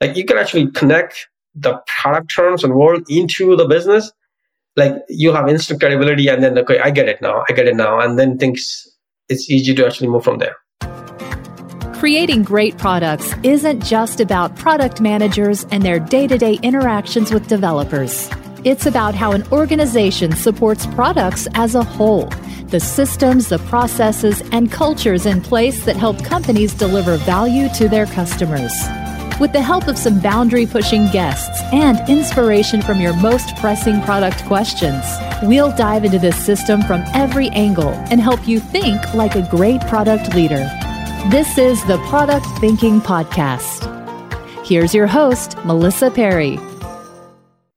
like you can actually connect the product terms and world into the business. Like you have instant credibility, and then okay, I get it now. I get it now, and then things it's easy to actually move from there. Creating great products isn't just about product managers and their day to day interactions with developers. It's about how an organization supports products as a whole, the systems, the processes, and cultures in place that help companies deliver value to their customers. With the help of some boundary pushing guests and inspiration from your most pressing product questions, we'll dive into this system from every angle and help you think like a great product leader. This is the Product Thinking Podcast. Here's your host, Melissa Perri.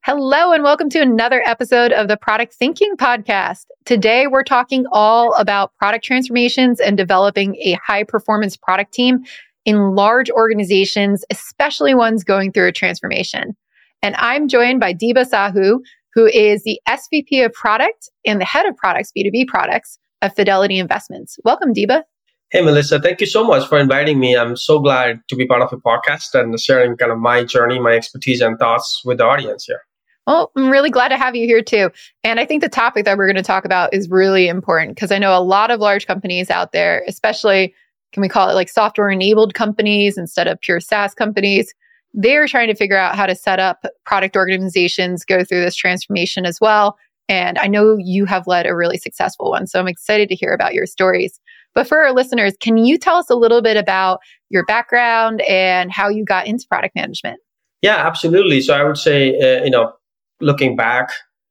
Hello, and welcome to another episode of the Product Thinking Podcast. Today, we're talking all about product transformations and developing a high performance product team in large organizations, especially ones going through a transformation. And I'm joined by Deba Sahu, who is the SVP of Product and the head of products, B2B products of Fidelity Investments. Welcome, Deba. Hey, Melissa, thank you so much for inviting me. I'm so glad to be part of a podcast and sharing kind of my journey, my expertise, and thoughts with the audience here. Well, I'm really glad to have you here too. And I think the topic that we're going to talk about is really important because I know a lot of large companies out there, especially can we call it like software enabled companies instead of pure SaaS companies, they're trying to figure out how to set up product organizations, go through this transformation as well. And I know you have led a really successful one. So I'm excited to hear about your stories. But for our listeners, can you tell us a little bit about your background and how you got into product management? Yeah, absolutely. So I would say, uh, you know, looking back,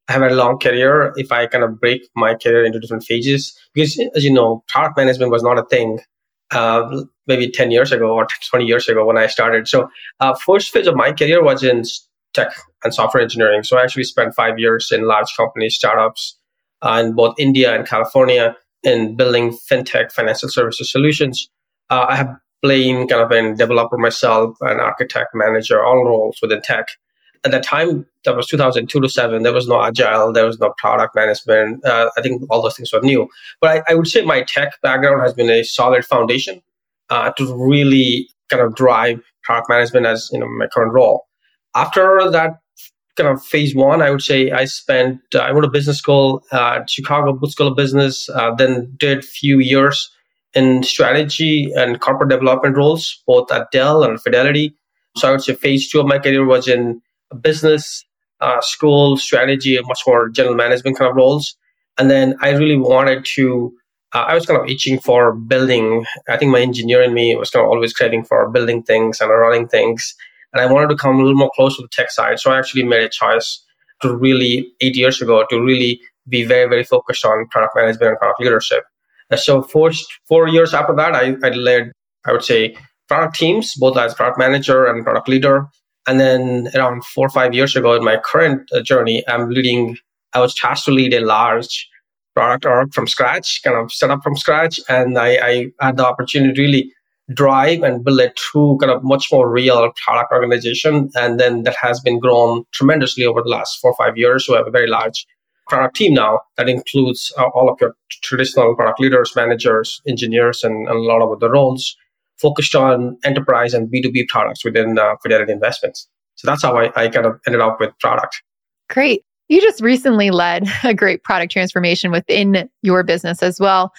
I have a long career. If I kind of break my career into different phases, because as you know, product management was not a thing uh, maybe 10 years ago or 20 years ago when I started. So uh, first phase of my career was in tech and software engineering. So I actually spent five years in large companies, startups uh, in both India and California in building fintech financial services solutions. Uh, I have played kind of a developer myself, an architect, manager, all roles within tech. At that time, that was 2002 to 7. There was no agile, there was no product management. Uh, I think all those things were new. But I, I, would say my tech background has been a solid foundation uh, to really kind of drive product management as you know my current role. After that kind of phase one, I would say I spent, uh, I went to business school uh, at Chicago Booth School of Business, uh, then did few years in strategy and corporate development roles, both at Dell and Fidelity. So I would say phase two of my career was in business, uh, school, strategy, much more general management kind of roles. And then I really wanted to, uh, I was kind of itching for building. I think my engineer in me was kind of always craving for building things and running things and I wanted to come a little more close to the tech side. So I actually made a choice to really eight years ago to really be very very focused on product management and product leadership. And so four four years after that, I, I led I would say product teams both as product manager and product leader. And then around four or five years ago, in my current uh, journey, I'm leading. I was tasked to lead a large product org from scratch, kind of set up from scratch, and I, I had the opportunity to really drive and build a true kind of much more real product organization. And then that has been grown tremendously over the last four or five years. We have a very large product team now that includes uh, all of your traditional product leaders, managers, engineers, and, and, a lot of other roles focused on enterprise and B2B products within uh, Fidelity Investments. So that's how I, I kind of ended up with product. Great. You just recently led a great product transformation within your business as well.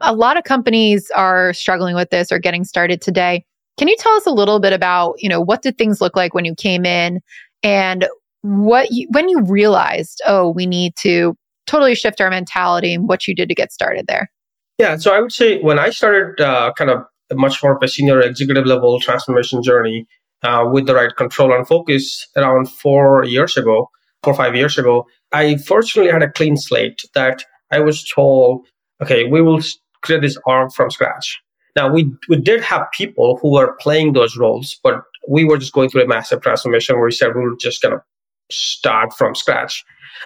A lot of companies are struggling with this or getting started today. Can you tell us a little bit about, you know, what did things look like when you came in and what you, when you realized, oh, we need to totally shift our mentality and what you did to get started there? Yeah, so I would say when I started uh, kind of much more of a senior executive level transformation journey uh, with the right control and focus around four years ago, four or five years ago, I fortunately had a clean slate that I was told, okay, we will create this arm from scratch. Now we we did have people who were playing those roles, but we were just going through a massive transformation where we said we were just going to start from scratch.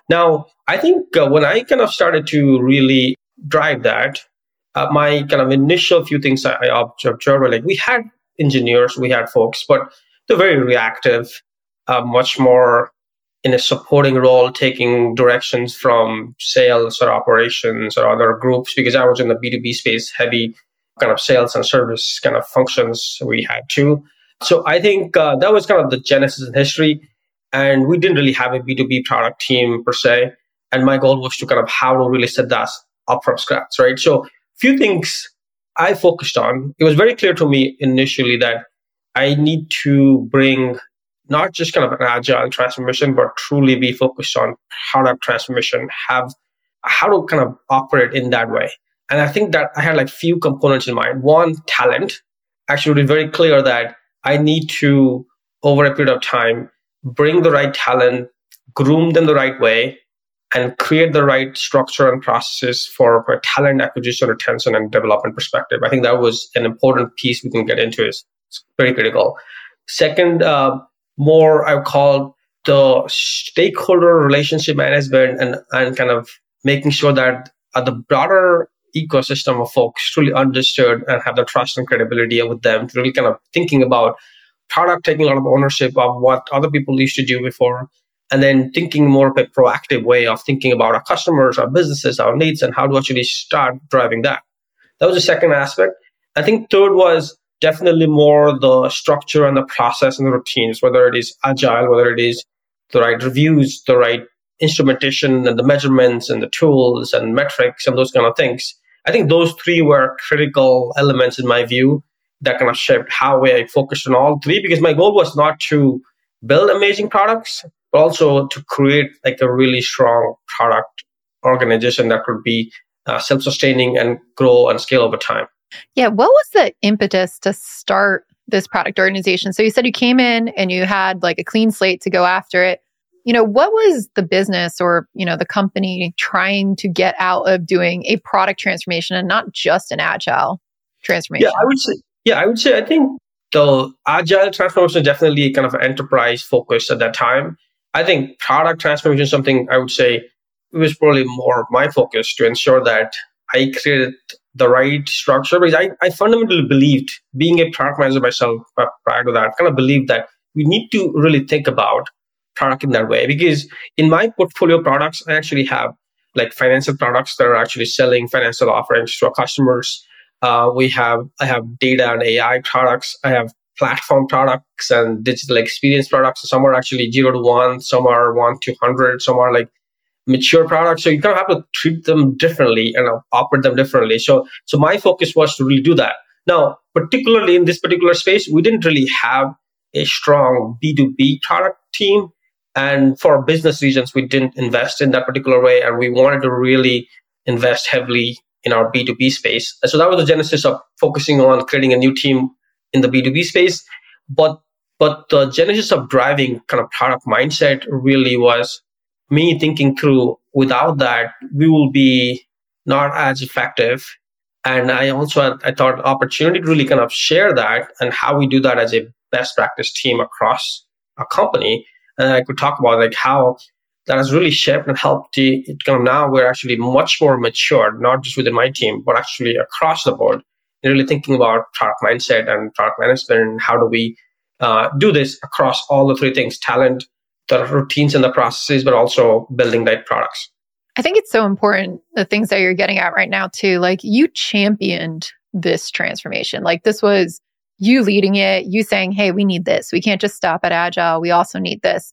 Now I think uh, when I kind of started to really drive that, uh, my kind of initial few things I, I observed were like we had engineers, we had folks, but they're very reactive, uh, much more in a supporting role, taking directions from sales or operations or other groups, because I was in the B2B space, heavy kind of sales and service kind of functions we had too. So I think uh, that was kind of the genesis in history. And we didn't really have a B2B product team per se. And my goal was to kind of how to really set that up from scratch, right? So few things I focused on. It was very clear to me initially that I need to bring not just kind of an agile transformation, but truly be focused on product transformation, have how to kind of operate in that way. And I think that I had like few components in mind. One, talent. Actually, was very clear that I need to, over a period of time, bring the right talent, groom them the right way, and create the right structure and processes for a talent acquisition, retention, and development perspective. I think that was an important piece we can get into. Is very critical. Second, uh, more I call the stakeholder relationship management and and kind of making sure that uh, the broader ecosystem of folks truly understood and have the trust and credibility with them, really kind of thinking about product, taking a lot of ownership of what other people used to do before, and then thinking more of a proactive way of thinking about our customers, our businesses, our needs, and how to actually start driving that. That was the second aspect. I think third was definitely more the structure and the process and the routines, whether it is agile, whether it is the right reviews, the right instrumentation and the measurements and the tools and metrics and those kind of things. I think those three were critical elements in my view that kind of shaped how I focused on all three because my goal was not to build amazing products, but also to create like a really strong product organization that could be uh, self-sustaining and grow and scale over time. Yeah, what was the impetus to start this product organization? So you said you came in and you had like a clean slate to go after it you know what was the business or you know the company trying to get out of doing a product transformation and not just an agile transformation yeah i would say yeah i would say i think the agile transformation definitely kind of enterprise focused at that time i think product transformation is something i would say was probably more my focus to ensure that i created the right structure. Because I, I fundamentally believed being a product manager myself prior to that kind of believed that we need to really think about product in that way. Because in my portfolio products i actually have like financial products that are actually selling financial offerings to our customers. Uh, we have i have data and ai products. I have platform products and digital experience products. Some are actually zero to one some are one to hundred some are like mature products. So you kind of have to treat them differently and operate them differently. So so my focus was to really do that. Now particularly in this particular space we didn't really have a strong b2b product team. And for business reasons, we didn't invest in that particular way. And we wanted to really invest heavily in our B2B space. So that was the genesis of focusing on creating a new team in the B2B space. But but the genesis of driving kind of product mindset really was me thinking through without that, we will be not as effective. And I also I thought opportunity to really kind of share that and how we do that as a best practice team across a company and I could talk about like how that has really shaped and helped the kind of now we're actually much more mature, not just within my team, but actually across the board. Really thinking about product mindset and product management and how do we uh, do this across all the three things talent, the routines and the processes, but also building right products. I think it's so important the things that you're getting at right now, too. Like you championed this transformation. Like this was you leading it, you saying, hey, we need this. We can't just stop at Agile. We also need this.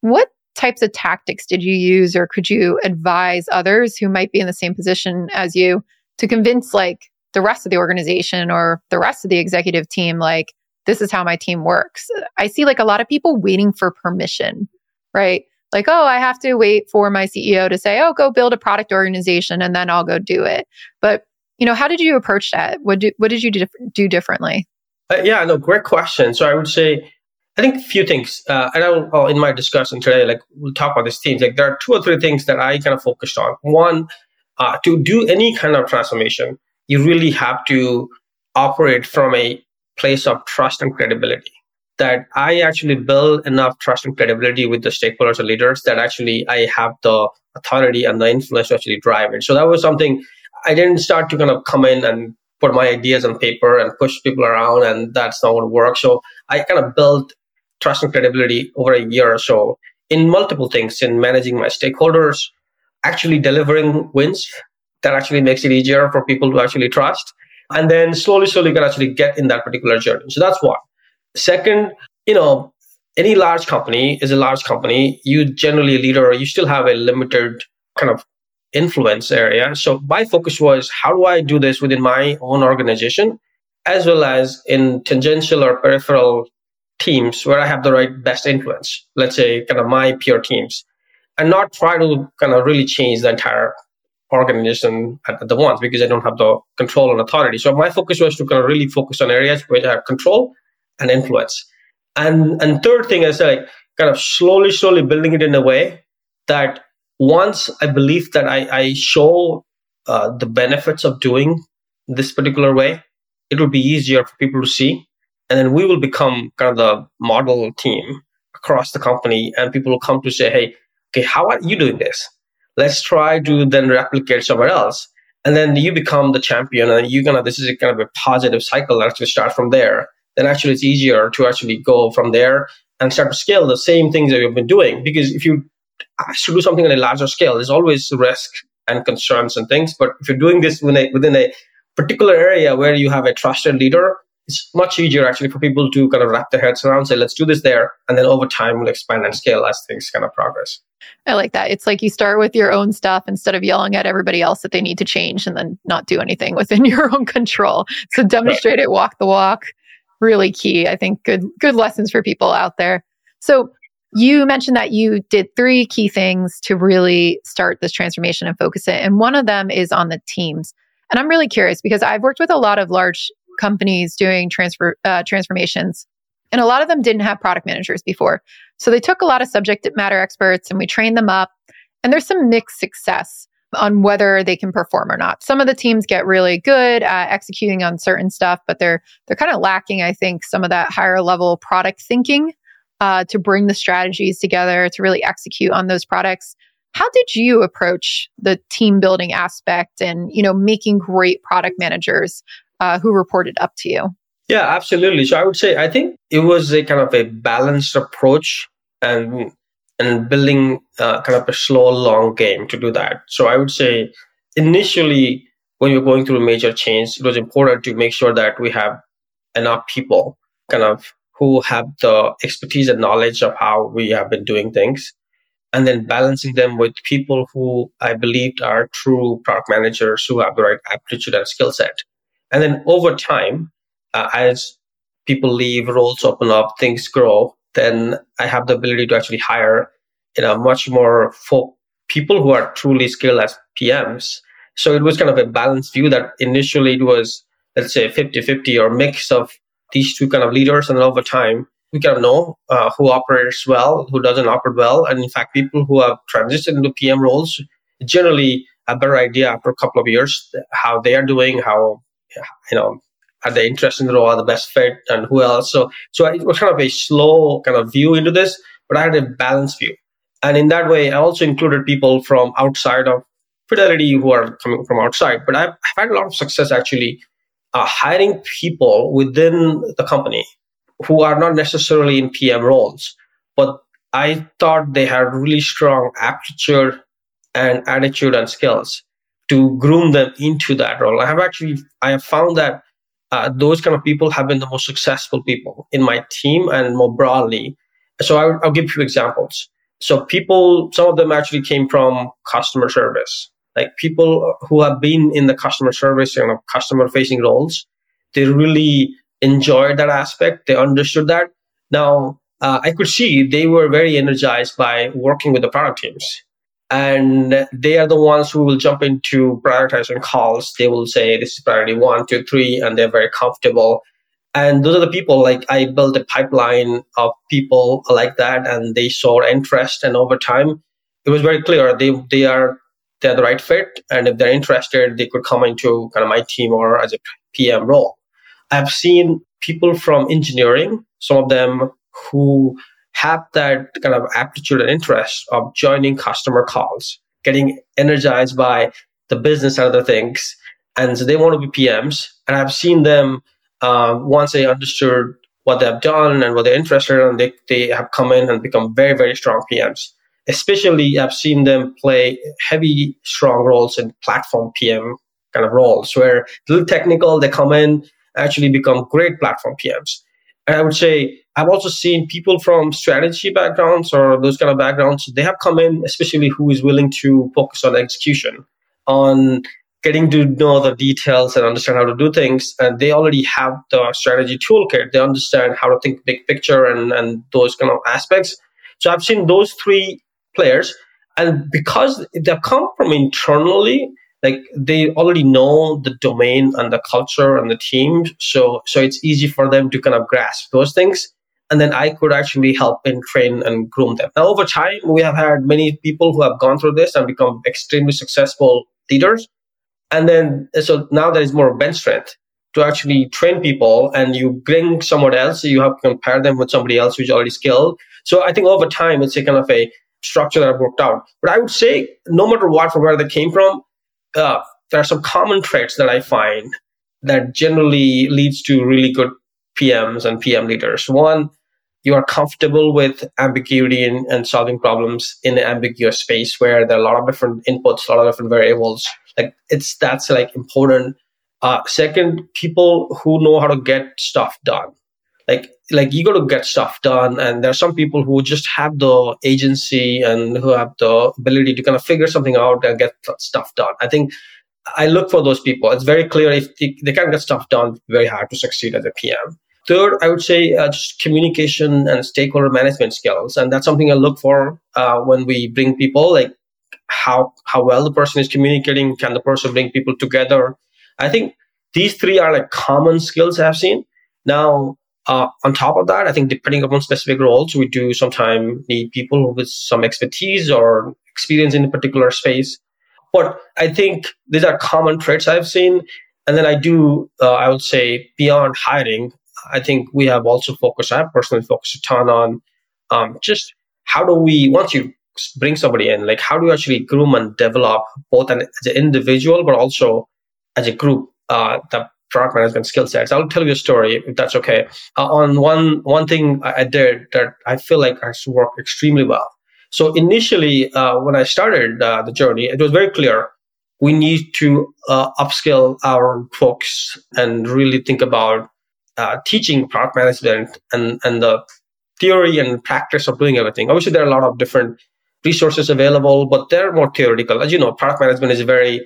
What types of tactics did you use, or could you advise others who might be in the same position as you to convince like the rest of the organization or the rest of the executive team, like, this is how my team works? I see like a lot of people waiting for permission, right? Like, oh, I have to wait for my CEO to say, oh, go build a product organization and then I'll go do it. But, you know, how did you approach that? What, do, what did you do differently? Uh, yeah, no, great question. So I would say, I think a few things, uh, and I will, uh, in my discussion today, like we'll talk about these themes. Like there are two or three things that I kind of focused on. One, uh, to do any kind of transformation, you really have to operate from a place of trust and credibility. That I actually build enough trust and credibility with the stakeholders and leaders that actually I have the authority and the influence to actually drive it. So that was something I didn't start to kind of come in and put my ideas on paper and push people around, and that's not going to work. So I kind of built trust and credibility over a year or so in multiple things in managing my stakeholders, actually delivering wins that actually makes it easier for people to actually trust. And then slowly, slowly can actually get in that particular journey. So that's one. Second, you know, any large company is a large company. You generally a leader, you still have a limited kind of influence area. So my focus was how do I do this within my own organization, as well as in tangential or peripheral teams where I have the right best influence. Let's say kind of my peer teams, and not try to kind of really change the entire organization at the once because I don't have the control and authority. So my focus was to kind of really focus on areas where I have control and influence. And and third thing is like kind of slowly, slowly building it in a way that once I believe that I, I show uh, the benefits of doing this particular way, it will be easier for people to see. And then we will become kind of the model team across the company, and people will come to say, hey, okay, how are you doing this? Let's try to then replicate somewhere else. And then you become the champion, and you're gonna, this is a kind of a positive cycle that actually start from there. Then actually it's easier to actually go from there and start to scale the same things that you've been doing. Because if you to do something on a larger scale, there's always risk and concerns and things. But if you're doing this within a, within a particular area where you have a trusted leader, it's much easier actually for people to kind of wrap their heads around, say, let's do this there. And then over time, we'll expand and scale as things kind of progress. I like that. It's like you start with your own stuff instead of yelling at everybody else that they need to change and then not do anything within your own control. So demonstrate it, walk the walk. Really key. I think good, good lessons for people out there. So you mentioned that you did three key things to really start this transformation and focus it. And one of them is on the teams. And I'm really curious because I've worked with a lot of large companies doing transfer uh, transformations, and a lot of them didn't have product managers before. So they took a lot of subject matter experts and we trained them up. And there's some mixed success on whether they can perform or not. Some of the teams get really good at executing on certain stuff, but they're they're kind of lacking, I think, some of that higher level product thinking uh, to bring the strategies together to really execute on those products. How did you approach the team building aspect and you know making great product managers uh, who reported up to you? Yeah, absolutely. So I would say I think it was a kind of a balanced approach and and building uh, kind of a slow long game to do that. So I would say initially when you're going through a major change, it was important to make sure that we have enough people kind of who have the expertise and knowledge of how we have been doing things and then balancing them with people who I believed are true product managers who have the right aptitude and skill set. And then over time, uh, as people leave, roles open up, things grow, then I have the ability to actually hire, you know, much more folk people who are truly skilled as PMs. So it was kind of a balanced view that initially it was, let's say 50 50 or mix of these two kind of leaders, and over time, we kind of know uh, who operates well, who doesn't operate well, and in fact, people who have transitioned into PM roles generally a better idea after a couple of years how they are doing, how you know are they interested in the role, are the best fit, and who else. So, so it was kind of a slow kind of view into this, but I had a balanced view, and in that way, I also included people from outside of Fidelity who are coming from outside. But I've, had a lot of success actually uh, hiring people within the company who are not necessarily in PM roles, but I thought they had really strong aptitude and attitude and skills to groom them into that role. I have actually I have found that uh, those kind of people have been the most successful people in my team and more broadly. So I, I'll give you examples. So people, some of them actually came from customer service like people who have been in the customer service, you know, customer facing roles, they really enjoyed that aspect. They understood that. Now, uh, I could see they were very energized by working with the product teams. And they are the ones who will jump into prioritizing calls. They will say, this is priority one, two, three, and they're very comfortable. And those are the people, like I built a pipeline of people like that, and they saw interest. And over time, it was very clear they, they are they're the right fit. And if they're interested, they could come into kind of my team or as a PM role. I've seen people from engineering, some of them who have that kind of aptitude and interest of joining customer calls, getting energized by the business and other things. And so they want to be PMs. And I've seen them uh, once they understood what they've done and what they're interested in, they, they have come in and become very, very strong PMs especially I've seen them play heavy, strong roles in platform PM kind of roles where little technical, they come in, actually become great platform PMs. And I would say I've also seen people from strategy backgrounds or those kind of backgrounds. They have come in, especially who is willing to focus on execution, on getting to know the details and understand how to do things. And they already have the strategy toolkit. They understand how to think big picture and, and those kind of aspects. So I've seen those three players. And because they come from internally, like they already know the domain and the culture and the team. So so it's easy for them to kind of grasp those things. And then I could actually help and train and groom them. Now over time, we have had many people who have gone through this and become extremely successful leaders. And then so now there is more bench strength to actually train people and you bring someone else, you have to compare them with somebody else who's already skilled. So I think over time it's a kind of a structure that I've worked out. But I would say no matter what from where they came from, uh, there are some common traits that I find that generally leads to really good PMs and PM leaders. One, you are comfortable with ambiguity and, and solving problems in an ambiguous space where there are a lot of different inputs, a lot of different variables. Like it's that's like important. Uh, second, people who know how to get stuff done. Like like you got to get stuff done, and there are some people who just have the agency and who have the ability to kind of figure something out and get stuff done. I think I look for those people. It's very clear if they, they can't get stuff done, very hard to succeed as a PM. Third, I would say uh, just communication and stakeholder management skills, and that's something I look for uh, when we bring people. Like how how well the person is communicating, can the person bring people together? I think these three are like common skills I've seen. Now, uh, on top of that, I think depending upon specific roles, we do sometimes need people with some expertise or experience in a particular space. But I think these are common traits I've seen. And then I do, uh, I would say, beyond hiring, I think we have also focused, I personally focused a ton on um, just how do we, once you bring somebody in, like how do you actually groom and develop both an, as an individual, but also as a group, uh, the product management skill sets. I'll tell you a story if that's okay. Uh, on one, one thing I did that I feel like has worked extremely well. So initially, uh, when I started uh, the journey, it was very clear we need to uh, upskill our folks and really think about uh, teaching product management and, and the theory and practice of doing everything. Obviously, there are a lot of different resources available, but they're more theoretical. As you know, product management is very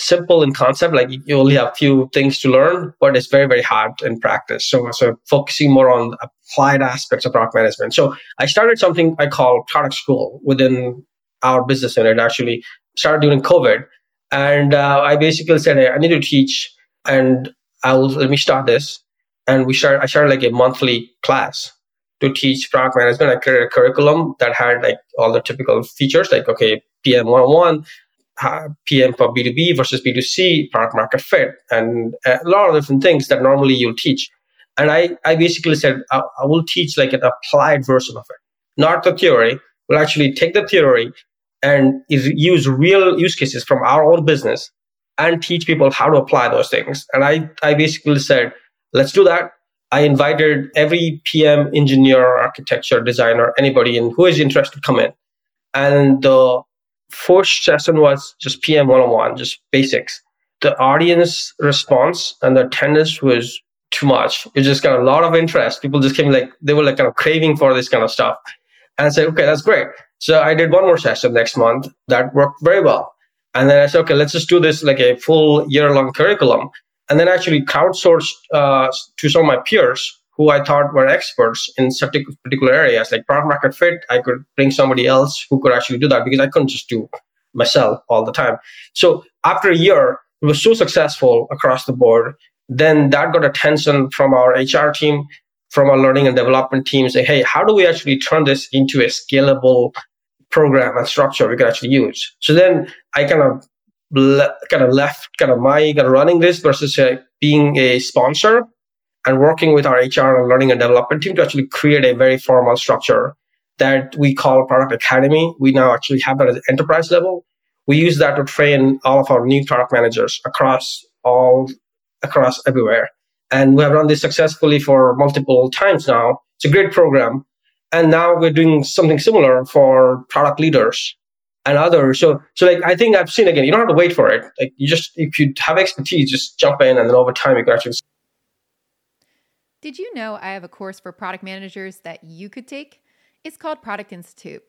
simple in concept. Like you only have few things to learn, but it's very, very hard in practice. So, so focusing more on applied aspects of product management. So I started something I call product school within our business unit. Actually, started during COVID, and uh, I basically said, hey, I need to teach, and I'll let me start this and we started, I started like a monthly class to teach product management. I created a curriculum that had like all the typical features, like, okay, PM 101, uh, Uh, PM for B2B versus B2C, product market fit, and a lot of different things that normally you'll teach. And I, I basically said, I, I will teach like an applied version of it, not the theory. We'll actually take the theory and use real use cases from our own business and teach people how to apply those things. And I, I basically said, let's do that. I invited every PM, engineer, architecture, designer, anybody in who is interested come in. And the first session was just PM 101, just basics. The audience response and the attendance was too much. It just got a lot of interest. People just came like, they were like kind of craving for this kind of stuff. And I said, okay, that's great. So I did one more session next month that worked very well. And then I said, okay, let's just do this like a full year long curriculum and then actually crowdsourced uh, to some of my peers who I thought were experts in certain particular areas, like product market fit. I could bring somebody else who could actually do that because I couldn't just do myself all the time. So after a year, it was so successful across the board. Then that got attention from our HR team, from our learning and development team, say, hey, how do we actually turn this into a scalable program and structure we could actually use? So then I kind of kind of left kind of my kind of running this versus uh, being a sponsor and working with our HR and learning and development team to actually create a very formal structure that we call product academy. We now actually have that at enterprise level. We use that to train all of our new product managers across all across everywhere. And we have run this successfully for multiple times now. It's a great program. And now we're doing something similar for product leaders and others. So, so like I think I've seen again, you don't have to wait for it. Like you just if you have expertise, just jump in, and then over time you can actually. Did you know I have a course for product managers that you could take? It's called Product Institute.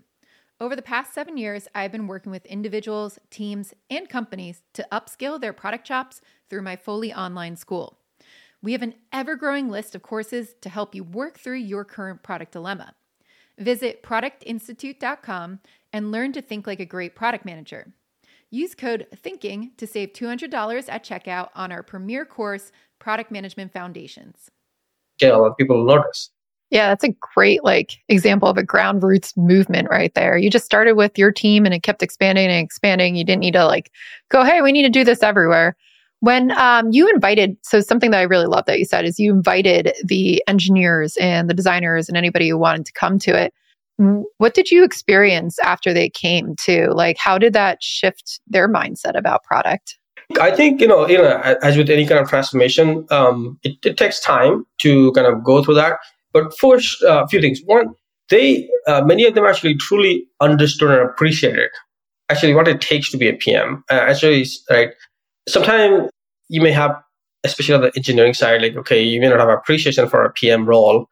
Over the past seven years, I've been working with individuals, teams, and companies to upskill their product chops through my fully online school. We have an ever growing list of courses to help you work through your current product dilemma. Visit productinstitute.com and learn to think like a great product manager. Use code THINKING to save $200 at checkout on our premier course, Product Management Foundations. Yeah, a lot of people notice. Yeah, that's a great like example of a ground roots movement right there. You just started with your team and it kept expanding and expanding. You didn't need to like go, hey, we need to do this everywhere. When um, you invited, so something that I really love that you said is you invited the engineers and the designers and anybody who wanted to come to it. What did you experience after they came to? Like, how did that shift their mindset about product? I think you know, you know, as with any kind of transformation, um, it, it takes time to kind of go through that. But first, uh, a few things. One, they uh, many of them actually truly understood and appreciated actually what it takes to be a PM. Uh, actually, right. Sometimes you may have, especially on the engineering side, like okay, you may not have appreciation for a PM role,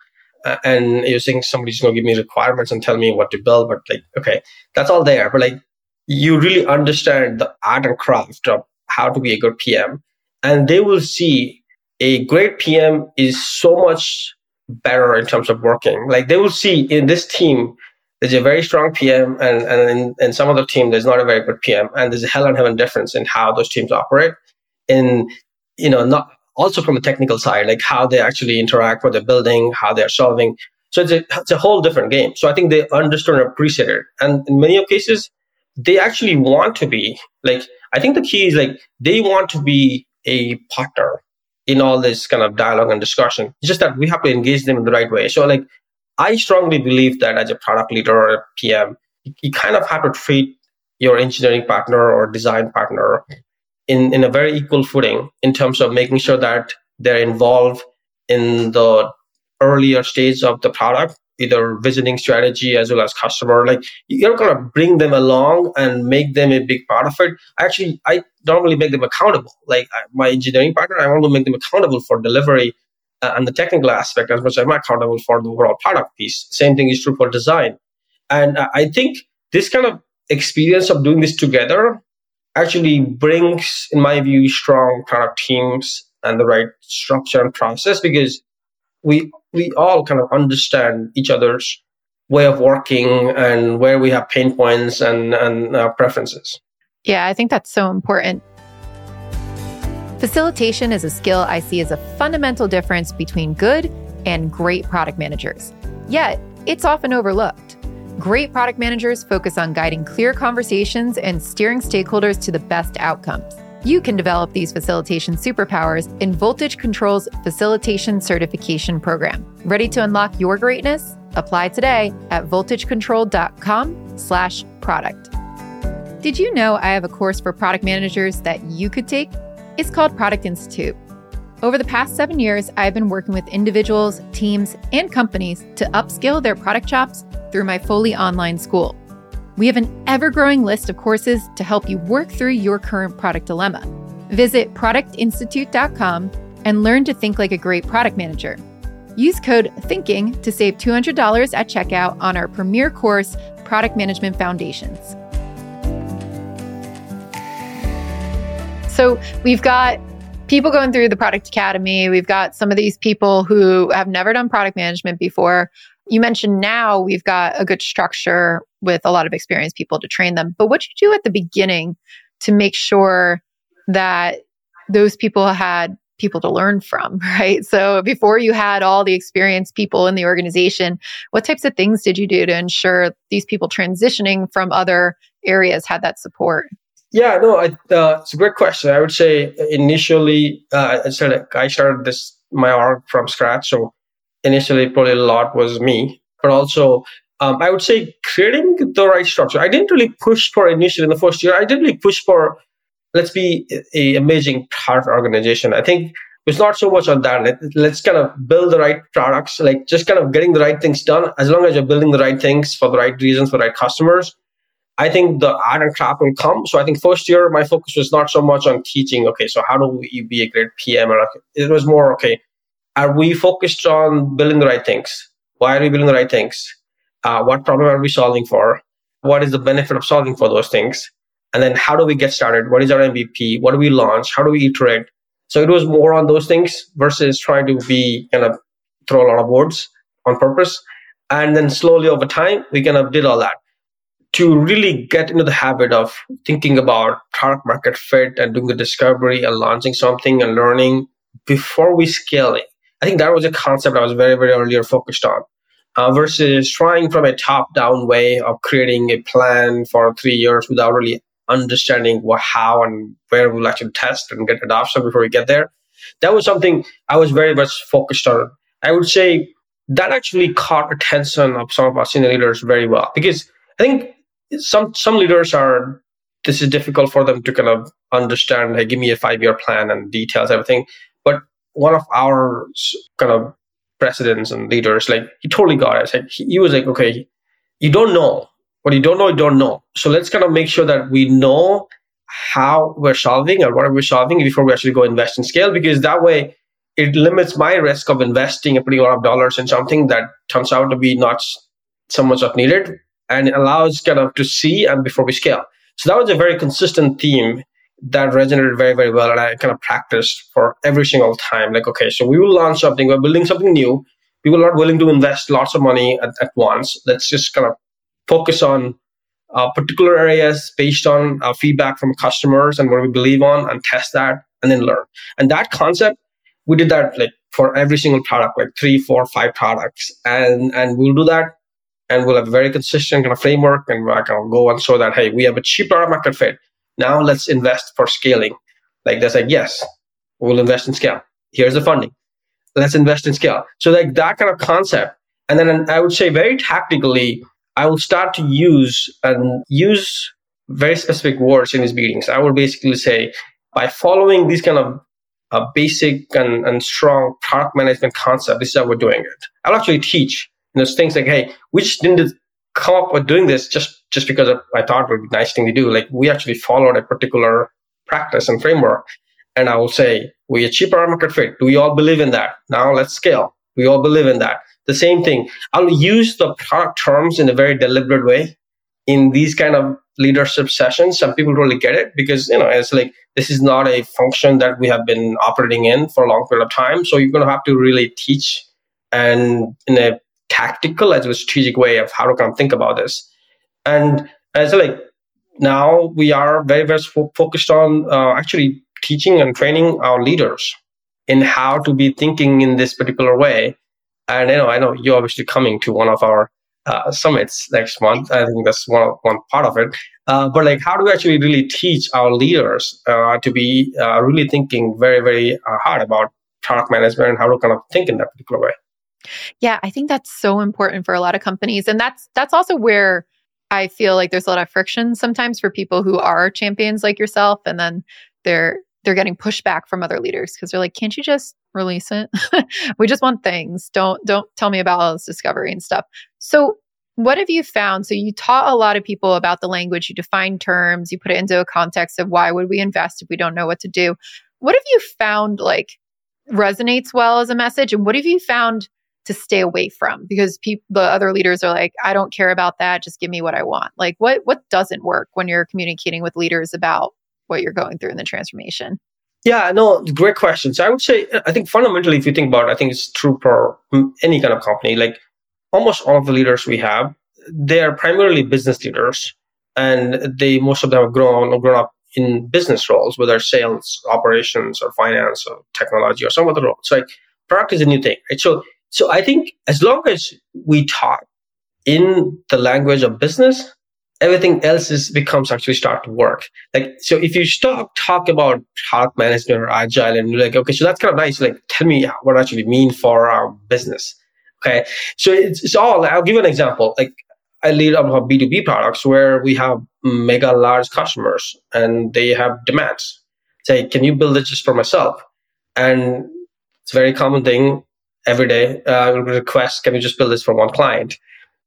uh, and you're saying somebody's going to give me requirements and tell me what to build. But like, okay, that's all there. But like, you really understand the art and craft of how to be a good PM, and they will see a great PM is so much better in terms of working. Like they will see in this team, there's a very strong PM, and and in, in some other team, there's not a very good PM, and there's a hell and heaven difference in how those teams operate. In you know, not also from the technical side, like how they actually interact with the building, how they're solving. So it's a, it's a whole different game. So I think they understood and appreciated. And in many cases, they actually want to be like, I think the key is like, they want to be a partner in all this kind of dialogue and discussion. It's just that we have to engage them in the right way. So, like, I strongly believe that as a product leader or a PM, you kind of have to treat your engineering partner or design partner in, in a very equal footing in terms of making sure that they're involved in the earlier stage of the product either visiting strategy as well as customer. Like you're gonna bring them along and make them a big part of it. Actually, I normally make them accountable. Like my engineering partner, I want to make them accountable for delivery uh, and the technical aspect as much as I'm accountable for the overall product piece. Same thing is true for design. And uh, I think this kind of experience of doing this together actually brings, in my view, strong product teams and the right structure and process because we we all kind of understand each other's way of working and where we have pain points and and preferences. Yeah, I think that's so important. Facilitation is a skill I see as a fundamental difference between good and great product managers. Yet, it's often overlooked. Great product managers focus on guiding clear conversations and steering stakeholders to the best outcomes. You can develop these facilitation superpowers in Voltage Control's Facilitation Certification Program. Ready to unlock your greatness? Apply today at voltagecontrol.com/product. Did you know I have a course for product managers that you could take? It's called Product Institute. Over the past seven years, I've been working with individuals, teams, and companies to upskill their product chops through my fully online school. We have an ever growing list of courses to help you work through your current product dilemma. Visit productinstitute.com and learn to think like a great product manager. Use code THINKING to save $200 at checkout on our premier course, Product Management Foundations. So we've got people going through the Product Academy. We've got some of these people who have never done product management before. You mentioned now we've got a good structure with a lot of experienced people to train them. But what you do at the beginning to make sure that those people had people to learn from, right? So before you had all the experienced people in the organization, what types of things did you do to ensure these people transitioning from other areas had that support? Yeah, no, I, uh, it's a great question. I would say initially, uh, I said like, I started this my org from scratch, so initially probably a lot was me, but also um, I would say creating the right structure. I didn't really push for initially in the first year. I didn't really push for let's be a amazing product organization. I think it's not so much on that. Let, us kind of build the right products, like just kind of getting the right things done. As long as you're building the right things for the right reasons for the right customers, I think the art and craft will come. So I think first year my focus was not so much on teaching. Okay, so how do you be a great PM? Or it was more okay are we focused on building the right things? Why are we building the right things? Uh, what problem are we solving for? What is the benefit of solving for those things? And then how do we get started? What is our MVP? What do we launch? How do we iterate? So it was more on those things versus trying to be kind of throw a lot of words on purpose. And then slowly over time, we kind of did all that to really get into the habit of thinking about product market fit and doing the discovery and launching something and learning before we scale it. I think that was a concept I was very, very earlier focused on. Uh, versus trying from a top down way of creating a plan for three years without really understanding what, how and where we'll actually test and get adoption before we get there. That was something I was very much focused on. I would say that actually caught attention of some of our senior leaders very well because I think some some leaders are this is difficult for them to kind of understand. Hey, give me a five year plan and details everything. But one of our kind of presidents and leaders, like he totally got it. Like, he was like, okay, you don't know what you don't know, you don't know. So let's kind of make sure that we know how we're solving or what we're we solving before we actually go invest in scale, because that way it limits my risk of investing and a lot of dollars in something that turns out to be not so much of needed and allows kind of to see and before we scale. So that was a very consistent theme that resonated very, very well. And I kind of practiced for every single time. Like, okay, so we will launch something, we're building something new. People are not willing to invest lots of money at, at once. Let's just kind of focus on uh, particular areas based on uh, feedback from customers and what we believe on and test that and then learn. And that concept, we did that like for every single product, like three, four, five products. And, and we'll do that and we'll have a very consistent kind of framework and I can go and show that, hey, we have a cheap product market fit. Now let's invest for scaling. Like they said, yes, we'll invest in scale. Here's the funding. Let's invest in scale. So like that kind of concept. And then I would say very tactically, I will start to use and use very specific words in these meetings. I will basically say, by following these kind of basic and, and strong product management concept, this is how we're doing it. I'll actually teach you know, things like, hey, just didn't come up with doing this just just because I thought it would be a nice thing to do. Like we actually followed a particular practice and framework. And I will say, we achieve our market fit. Do we all believe in that? Now let's scale. We all believe in that. The same thing. I'll use the product terms in a very deliberate way in these kind of leadership sessions. Some people really get it because, you know, it's like this is not a function that we have been operating in for a long period of time. So you're going to have to really teach and in a tactical as a strategic way of how to kind of think about this. And as like now we are very, very focused on uh, actually teaching and training our leaders in how to be thinking in this particular way and you know, I know you're obviously coming to one of our uh, summits next month. I think that's one one part of it. Uh, but like, how do we actually really teach our leaders uh, to be uh, really thinking very, very uh, hard about product management and how to kind of think in that particular way? Yeah, I think that's so important for a lot of companies, and that's that's also where I feel like there's a lot of friction sometimes for people who are champions like yourself, and then they're they're getting pushback from other leaders because they're like, can't you just release it? we just want things. Don't don't tell me about all this discovery and stuff. So what have you found? So you taught a lot of people about the language, you define terms, you put it into a context of why would we invest if we don't know what to do. What have you found like resonates well as a message? And what have you found to stay away from? Because people the other leaders are like, I don't care about that, just give me what I want. Like what what doesn't work when you're communicating with leaders about what you're going through in the transformation? Yeah, no, great question. So I would say, I think fundamentally, if you think about it, I think it's true for any kind of company. Like almost all of the leaders we have, they are primarily business leaders, and they most of them have grown grown up in business roles, whether sales, operations, or finance, or technology, or some other role. So like, product is a new thing, right? So, so I think as long as we talk in the language of business, everything else is becomes actually start to work. Like, so if you stop talk about product management or agile and you're like, okay, so that's kind of nice. Like, tell me what actually mean for our business. Okay. So it's, it's all, I'll give you an example. Like I lead up B2B products where we have mega large customers and they have demands. Say, can you build it just for myself? And it's a very common thing every day. Uh, request, can you just build this for one client?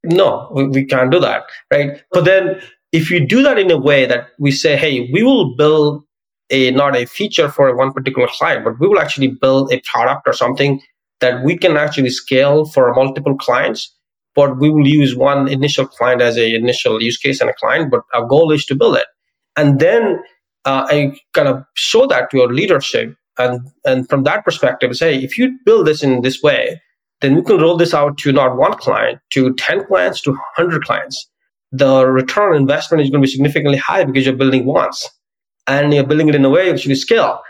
No, we, we can't do that, right? But then if you do that in a way that we say, hey, we will build a not a feature for one particular client, but we will actually build a product or something that we can actually scale for multiple clients, but we will use one initial client as a initial use case and a client, but our goal is to build it. And then uh, I kind of show that to your leadership. And, and from that perspective, say, if you build this in this way, then we can roll this out to not one client, to 10 clients, to 100 clients. The return on investment is going to be significantly high because you're building once and you're building it in a way which you scale.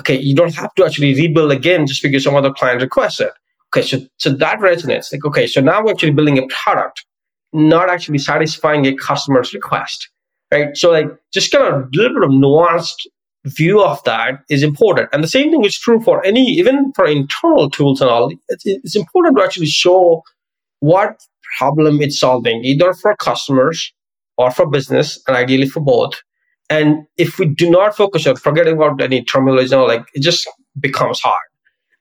Okay, you don't have to actually rebuild again just because some other client requests it. Okay, so, so that resonates. Like, okay, so now we're actually building a product, not actually satisfying a customer's request right? So like just kind of a little bit of nuanced view of that is important. And the same thing is true for any, even for internal tools and all. It's, it's important to actually show what problem it's solving, either for customers or for business, and ideally for both. And if we do not focus on forgetting about any terminology, like it just becomes hard.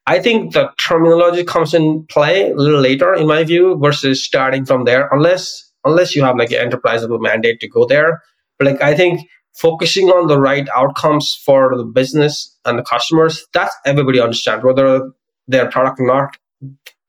I think the terminology comes in play a little later, in my view, versus starting from there, unless unless you have like an enterpriseable mandate to go there. But like I think focusing on the right outcomes for the business and the customers, that's everybody understands, whether their product or not,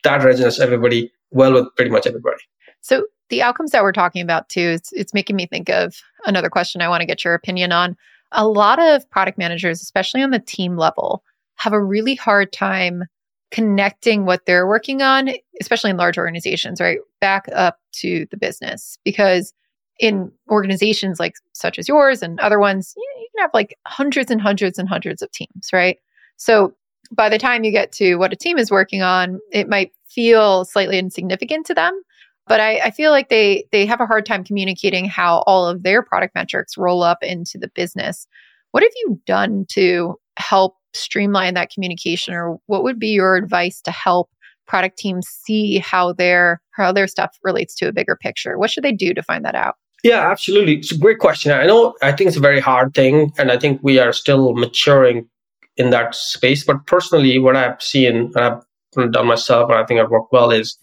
that resonates everybody well with pretty much everybody. So the outcomes that we're talking about too, it's, it's making me think of another question I want to get your opinion on. A lot of product managers, especially on the team level, have a really hard time connecting what they're working on, especially in large organizations, right? Back up to the business because in organizations like such as yours and other ones, you can have like hundreds and hundreds and hundreds of teams, right? So by the time you get to what a team is working on, it might feel slightly insignificant to them. But I, I feel like they they have a hard time communicating how all of their product metrics roll up into the business. What have you done to help streamline that communication, or what would be your advice to help product teams see how their how their stuff relates to a bigger picture? What should they do to find that out? Yeah, absolutely. It's a great question. I know, I think it's a very hard thing, and I think we are still maturing in that space. But personally, what I've seen and I've done myself, and I think I've worked well, is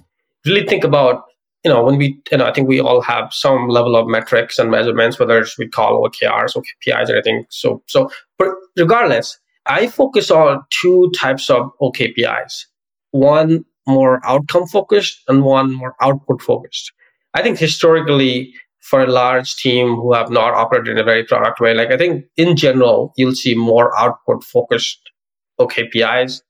really think about, you know, when we, you know, I think we all have some level of metrics and measurements, whether it's we call OKRs or KPIs or anything. So, so, but regardless, I focus on two types of OKPIs. One more outcome focused and one more output focused. I think historically, for a large team who have not operated in a very product way. Like I think in general, you'll see more output focused KPIs.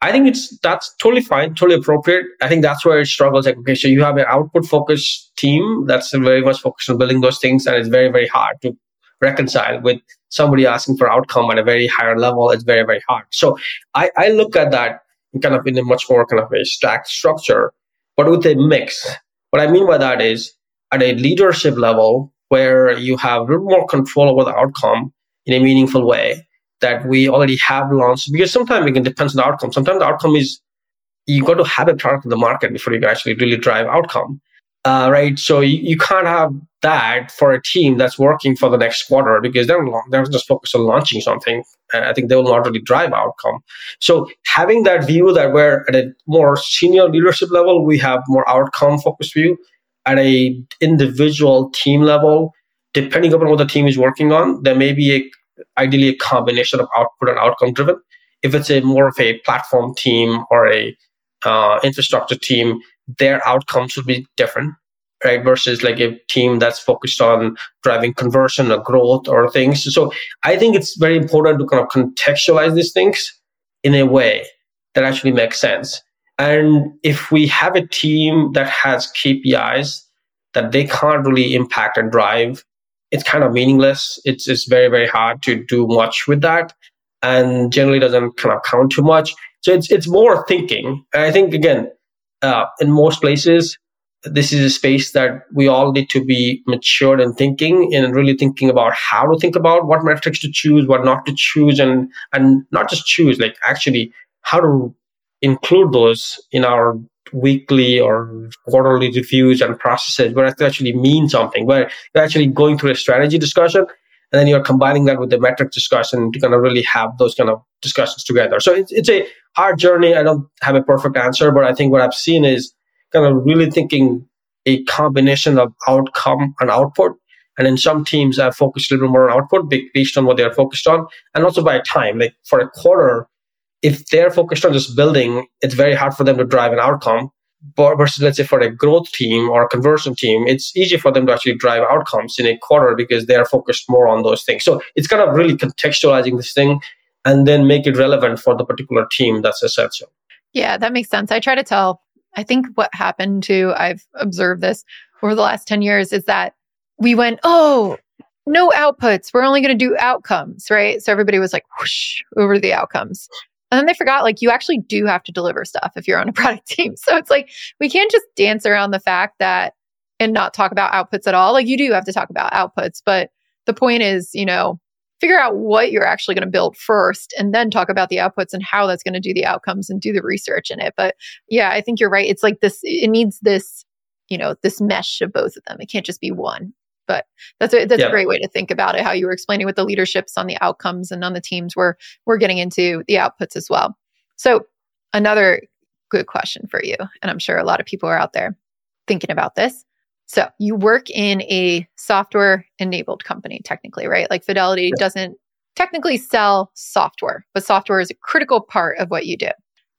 I think it's that's totally fine, totally appropriate. I think that's where it struggles. Like, okay, so you have an output focused team that's very much focused on building those things, and it's very, very hard to reconcile with somebody asking for outcome at a very higher level. It's very, very hard. So I, I look at that kind of in a much more kind of a stacked structure, but with a mix. What I mean by that is at a leadership level where you have more control over the outcome in a meaningful way that we already have launched because sometimes it depends on the outcome. Sometimes the outcome is you got to have a product in the market before you can actually really drive outcome. Uh, right. So you, you can't have that for a team that's working for the next quarter because they're, they're just focused on launching something. I think they will not really drive outcome. So having that view that we're at a more senior leadership level, we have more outcome focused view at a individual team level, depending upon what the team is working on, there may be a, ideally a combination of output and outcome driven. If it's a more of a platform team or a uh, infrastructure team, their outcomes will be different, right? Versus like a team that's focused on driving conversion or growth or things. So I think it's very important to kind of contextualize these things in a way that actually makes sense. And if we have a team that has KPIs that they can't really impact and drive, it's kind of meaningless. It's, it's very, very hard to do much with that and generally doesn't kind of count too much. So it's, it's more thinking. And I think, again, uh, in most places, this is a space that we all need to be matured in thinking and really thinking about how to think about what metrics to choose, what not to choose, and and not just choose, like actually how to include those in our weekly or quarterly reviews and processes where it actually means something, where you're actually going through a strategy discussion and then you're combining that with the metric discussion to kind of really have those kind of discussions together. So it's, it's a hard journey. I don't have a perfect answer, but I think what I've seen is kind of really thinking a combination of outcome and output. And in some teams, I've focused a little more on output based on what they're focused on, and also by time. Like for a quarter, if they're focused on just building, it's very hard for them to drive an outcome. But versus, let's say, for a growth team or a conversion team, it's easy for them to actually drive outcomes in a quarter because they are focused more on those things. So it's kind of really contextualizing this thing and then make it relevant for the particular team that's essential. Yeah, that makes sense. I try to tell, I think what happened to, I've observed this over the last 10 years is that we went, oh, no outputs. We're only going to do outcomes, right? So everybody was like, whoosh, over the outcomes. And then they forgot, like, you actually do have to deliver stuff if you're on a product team. So it's like, we can't just dance around the fact that and not talk about outputs at all. Like, you do have to talk about outputs. But the point is, you know, figure out what you're actually going to build first and then talk about the outputs and how that's going to do the outcomes and do the research in it. But yeah, I think you're right. It's like this, it needs this, you know, this mesh of both of them. It can't just be one. But that's a, that's yeah. a great way to think about it. How you were explaining with the leaderships on the outcomes and on the teams, we're we're getting into the outputs as well. So another good question for you, and I'm sure a lot of people are out there thinking about this. So you work in a software enabled company, technically, right? Like Fidelity yeah. doesn't technically sell software, but software is a critical part of what you do.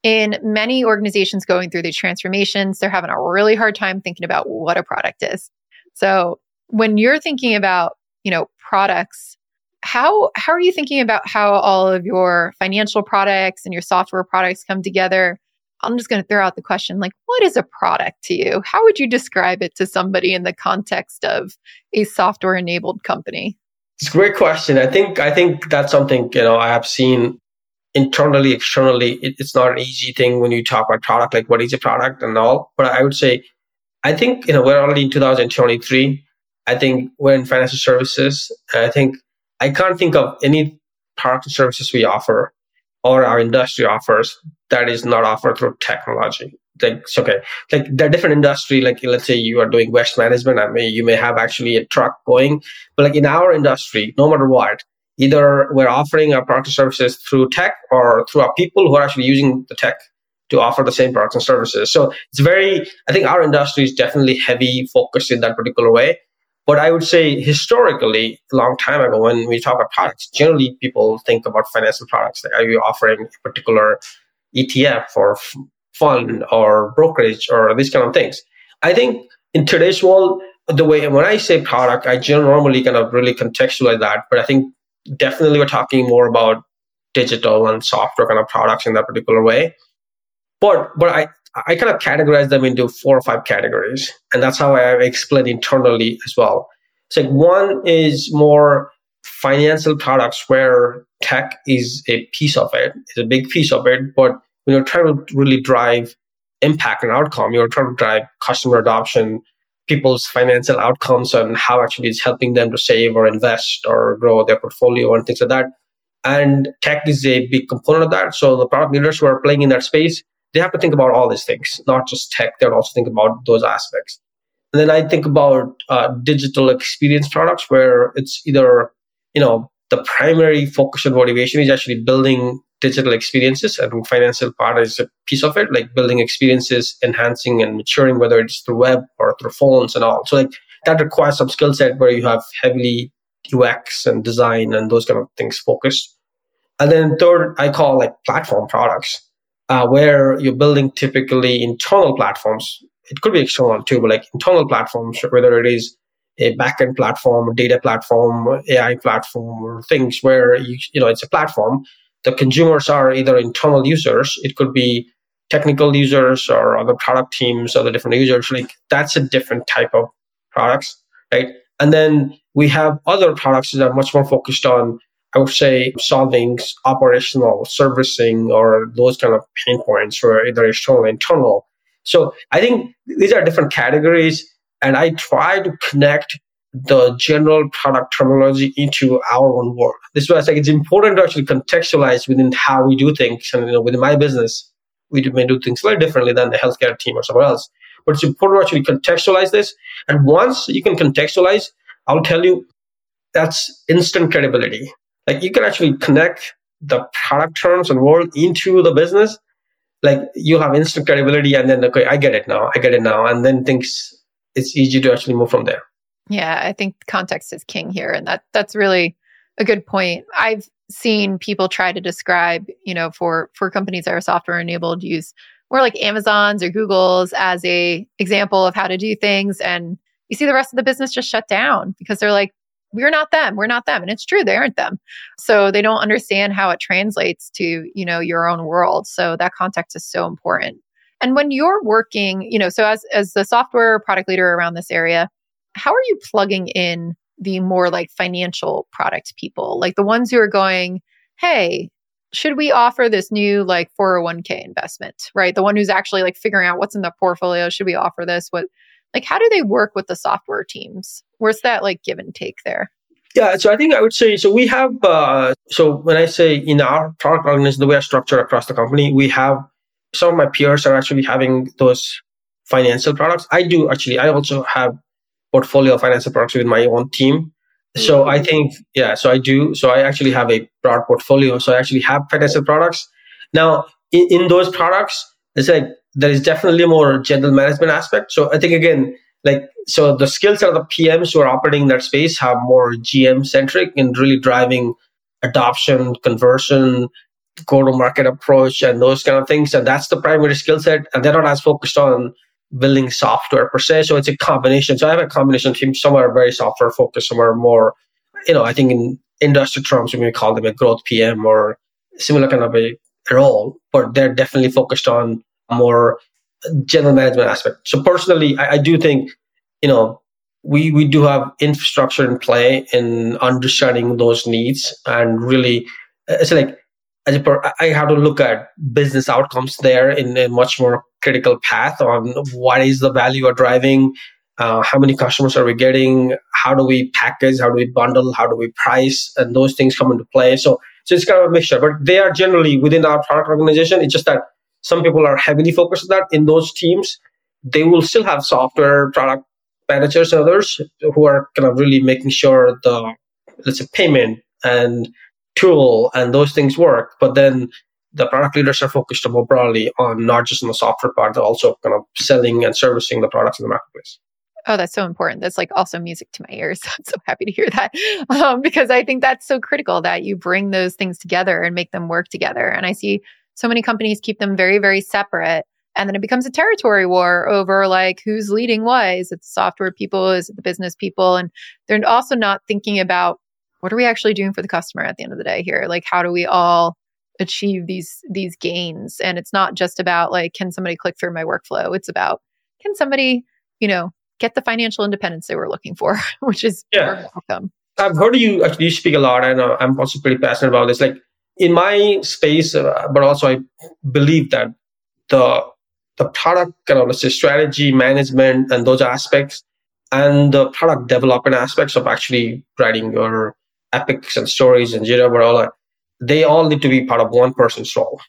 In many organizations going through these transformations, they're having a really hard time thinking about what a product is. So when you're thinking about, you know, products, how how are you thinking about how all of your financial products and your software products come together? I'm just going to throw out the question like what is a product to you? How would you describe it to somebody in the context of a software enabled company? It's a great question. I think I think that's something, you know, I have seen internally, externally. It, it's not an easy thing when you talk about product, like what is a product and all. But I would say I think, you know, we're already in 2023 I think we're in financial services. I think I can't think of any product or services we offer or our industry offers that is not offered through technology. Like it's okay. Like there are different industry, like let's say you are doing waste management, I mean you may have actually a truck going. But like in our industry, no matter what, either we're offering our product or services through tech or through our people who are actually using the tech to offer the same products and services. So it's very, I think our industry is definitely heavy focused in that particular way. But I would say historically, a long time ago, when we talk about products, generally people think about financial products. Like, are you offering a particular ETF or fund or brokerage or these kind of things? I think in today's world, the way when I say product, I generally kind of really contextualize that. But I think definitely we're talking more about digital and software kind of products in that particular way. But but I I kind of categorize them into four or five categories. And that's how I explain internally as well. So one is more financial products where tech is a piece of it, it's a big piece of it. But when you're trying to really drive impact and outcome, you're trying to drive customer adoption, people's financial outcomes and how actually it's helping them to save or invest or grow their portfolio and things like that. And tech is a big component of that. So the product leaders who are playing in that space, they have to think about all these things, not just tech. They also think about those aspects. And then I think about uh, digital experience products where it's either, you know, the primary focus and motivation is actually building digital experiences. and financial part is a piece of it, like building experiences, enhancing and maturing, whether it's through web or through phones and all. So like that requires some skill set where you have heavily UX and design and those kind of things focused. And then third, I call like platform products uh, where you're building typically internal platforms. It could be external too, but like internal platforms, whether it is a backend platform, data platform, AI platform, or things where you you know it's a platform. The consumers are either internal users. It could be technical users or other product teams, other different users. Like that's a different type of products, right? And then we have other products that are much more focused on I would say solving operational servicing or those kind of pain points for either external or internal. So I think these are different categories and I try to connect the general product terminology into our own world. This is why I think it's important to actually contextualize within how we do things. And you know, within my business, we may do things very differently than the healthcare team or somewhere else. But it's important to actually contextualize this. And once you can contextualize, I'll tell you that's instant credibility. Like you can actually connect the product terms and world into the business. Like you have instant credibility and then, okay, I get it now. I get it now. And then things, it's easy to actually move from there. Yeah, I think context is king here. And that that's really a good point. I've seen people try to describe, you know, for for companies that are software enabled, use more like Amazon's or Google's as a example of how to do things, and you see the rest of the business just shut down because they're like, we're not them, we're not them, and it's true they aren't them. So they don't understand how it translates to you know your own world. So that context is so important. And when you're working, you know, so as as the software product leader around this area, how are you plugging in the more like financial product people, like the ones who are going, hey, should we offer this new like 401k investment, right? The one who's actually like figuring out what's in the portfolio. Should we offer this? What, like, how do they work with the software teams? Where's that like give and take there? Yeah, so I think I would say so. We have uh, so when I say in our product organization, the way I structure across the company, we have some of my peers are actually having those financial products. I do actually. I also have portfolio of financial products within my own team. So mm-hmm. I think, yeah, so I do. So I actually have a broad portfolio. So I actually have financial products. Now, in, in those products, it's like there is definitely more general management aspect. So I think again, like so the skill set of the PMs who are operating in that space have more GM centric and really driving adoption, conversion, go to market approach, and those kind of things. And that's the primary skill set. And they're not as focused on building software per se. So it's a combination. So I have a combination team. Some are very software focused, some are more, you know, I think in industry terms, we may call them a growth PM or similar kind of a role, but they're definitely focused on more general management aspect. So personally, I, I do think, you know, we, we do have infrastructure in play in understanding those needs and really it's like as per, I have to look at business outcomes there in a much more critical path on what is the value we're driving, uh, how many customers are we getting, how do we package, how do we bundle, how do we price, and those things come into play. So, so it's kind of a mixture, but they are generally within our product organization. It's just that some people are heavily focused on that in those teams. They will still have software product managers and others who are kind of really making sure the let's say payment and tool and those things work. But then the product leaders are focused more broadly on not just on the software part, but also kind of selling and servicing the products in the marketplace. Oh, that's so important. That's like also music to my ears. I'm so happy to hear that um, because I think that's so critical that you bring those things together and make them work together. And I see so many companies keep them very, very separate. And then it becomes a territory war over like who's leading what. Is it the software people? Is it the business people? And they're also not thinking about what are we actually doing for the customer at the end of the day here? Like, how do we all achieve these these gains? And it's not just about like, can somebody click through my workflow? It's about can somebody, you know, get the financial independence they were looking for, which is yeah. welcome. I've heard you actually speak a lot, and uh, I'm also pretty passionate about this. Like in my space, uh, but also I believe that the the product kind of let's say strategy management and those aspects and the product development aspects of actually writing your epics and stories and Jira, but all that, they all need to be part of one person's role.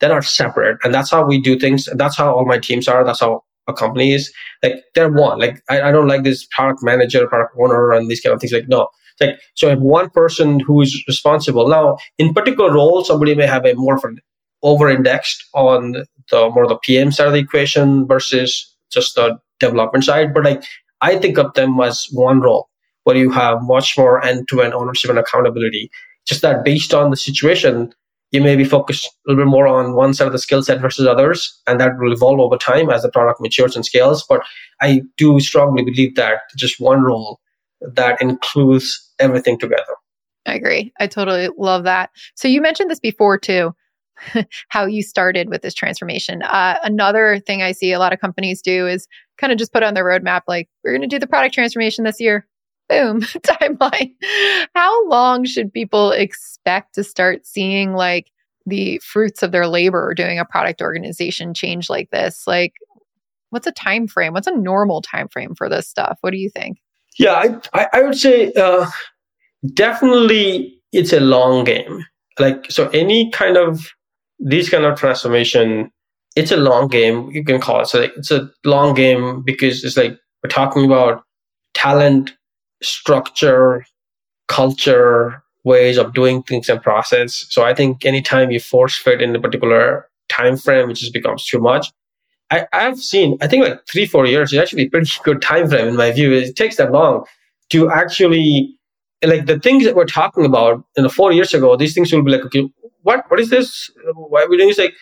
They're separate. And that's how we do things. That's how all my teams are. That's how a company is. Like they're one. Like I, I don't like this product manager, product owner, and these kind of things. Like no. It's like so if one person who is responsible. Now, in particular role, somebody may have a more of an over indexed on the more the PM side of the equation versus just the development side. But like I think of them as one role where you have much more end-to-end ownership and accountability. Just that based on the situation, you may be focused a little bit more on one side of the skill set versus others, and that will evolve over time as the product matures and scales. But I do strongly believe that just one role that includes everything together. I agree. I totally love that. So you mentioned this before too, how you started with this transformation. Uh, another thing I see a lot of companies do is kind of just put on their roadmap, like we're going to do the product transformation this year boom timeline how long should people expect to start seeing like the fruits of their labor doing a product organization change like this like what's a time frame what's a normal time frame for this stuff what do you think yeah i, I would say uh, definitely it's a long game like so any kind of this kind of transformation it's a long game you can call it so it's a long game because it's like we're talking about talent structure, culture, ways of doing things and process. So I think anytime you force fit in a particular time frame, it just becomes too much. I, I've seen, I think like three, four years is actually a pretty good time frame in my view. It takes that long to actually like the things that we're talking about you know four years ago these things will be like okay what what is this? Why are we doing this? Like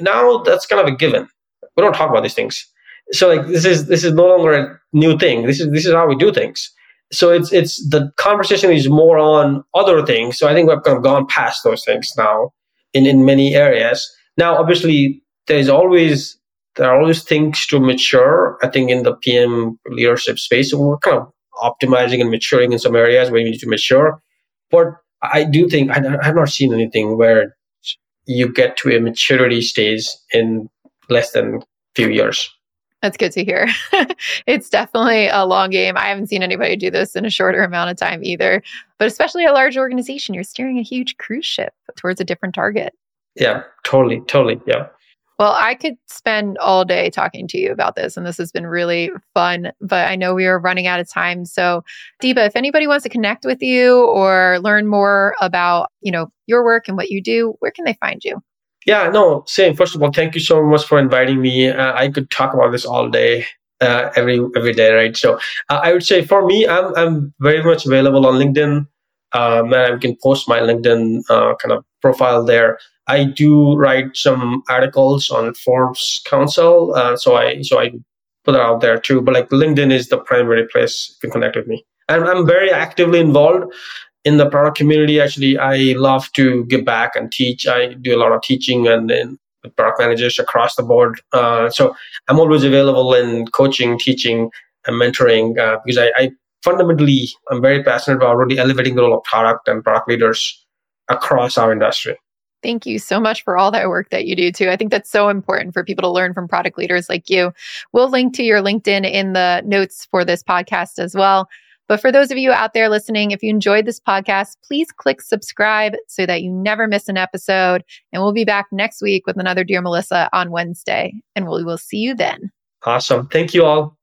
now that's kind of a given. We don't talk about these things. So like this is this is no longer a new thing. This is this is how we do things. So it's it's the conversation is more on other things. So i think we've kind of gone past those things now in in many areas. Now obviously there's always there are always things to mature i think in the pm leadership space so we're kind of optimizing and maturing in some areas where you need to mature. But I do think I, have not seen anything where you get to a maturity stage in less than a few years. That's good to hear. it's definitely a long game. I haven't seen anybody do this in a shorter amount of time either. But especially a large organization, you're steering a huge cruise ship towards a different target. Yeah, totally, totally. Yeah. Well, I could spend all day talking to you about this, and this has been really fun, but I know we are running out of time. So, Deba, if anybody wants to connect with you or learn more about, you know, your work and what you do, where can they find you? Yeah, no, same. First of all, thank you so much for inviting me. Uh, I could talk about this all day. Uh, every every day, right? So uh, I would say for me, I'm I'm very much available on LinkedIn. Um, and I can post my LinkedIn uh, kind of profile there. I do write some articles on Forbes Council, uh, so I so I put it out there too. But like LinkedIn is the primary place you can connect with me, and I'm very actively involved in the product community. Actually, I love to give back and teach. I do a lot of teaching and, product managers across the board. Uh, so I'm always available in coaching, teaching, and mentoring uh, because I, I fundamentally I'm very passionate about really elevating the role of product and product leaders across our industry. Thank you so much for all that work that you do too. I think that's so important for people to learn from product leaders like you. We'll link to your LinkedIn in the notes for this podcast as well. But for those of you out there listening, if you enjoyed this podcast, please click subscribe so that you never miss an episode. And we'll be back next week with another Dear Melissa on Wednesday. And we will see you then. Awesome. Thank you all.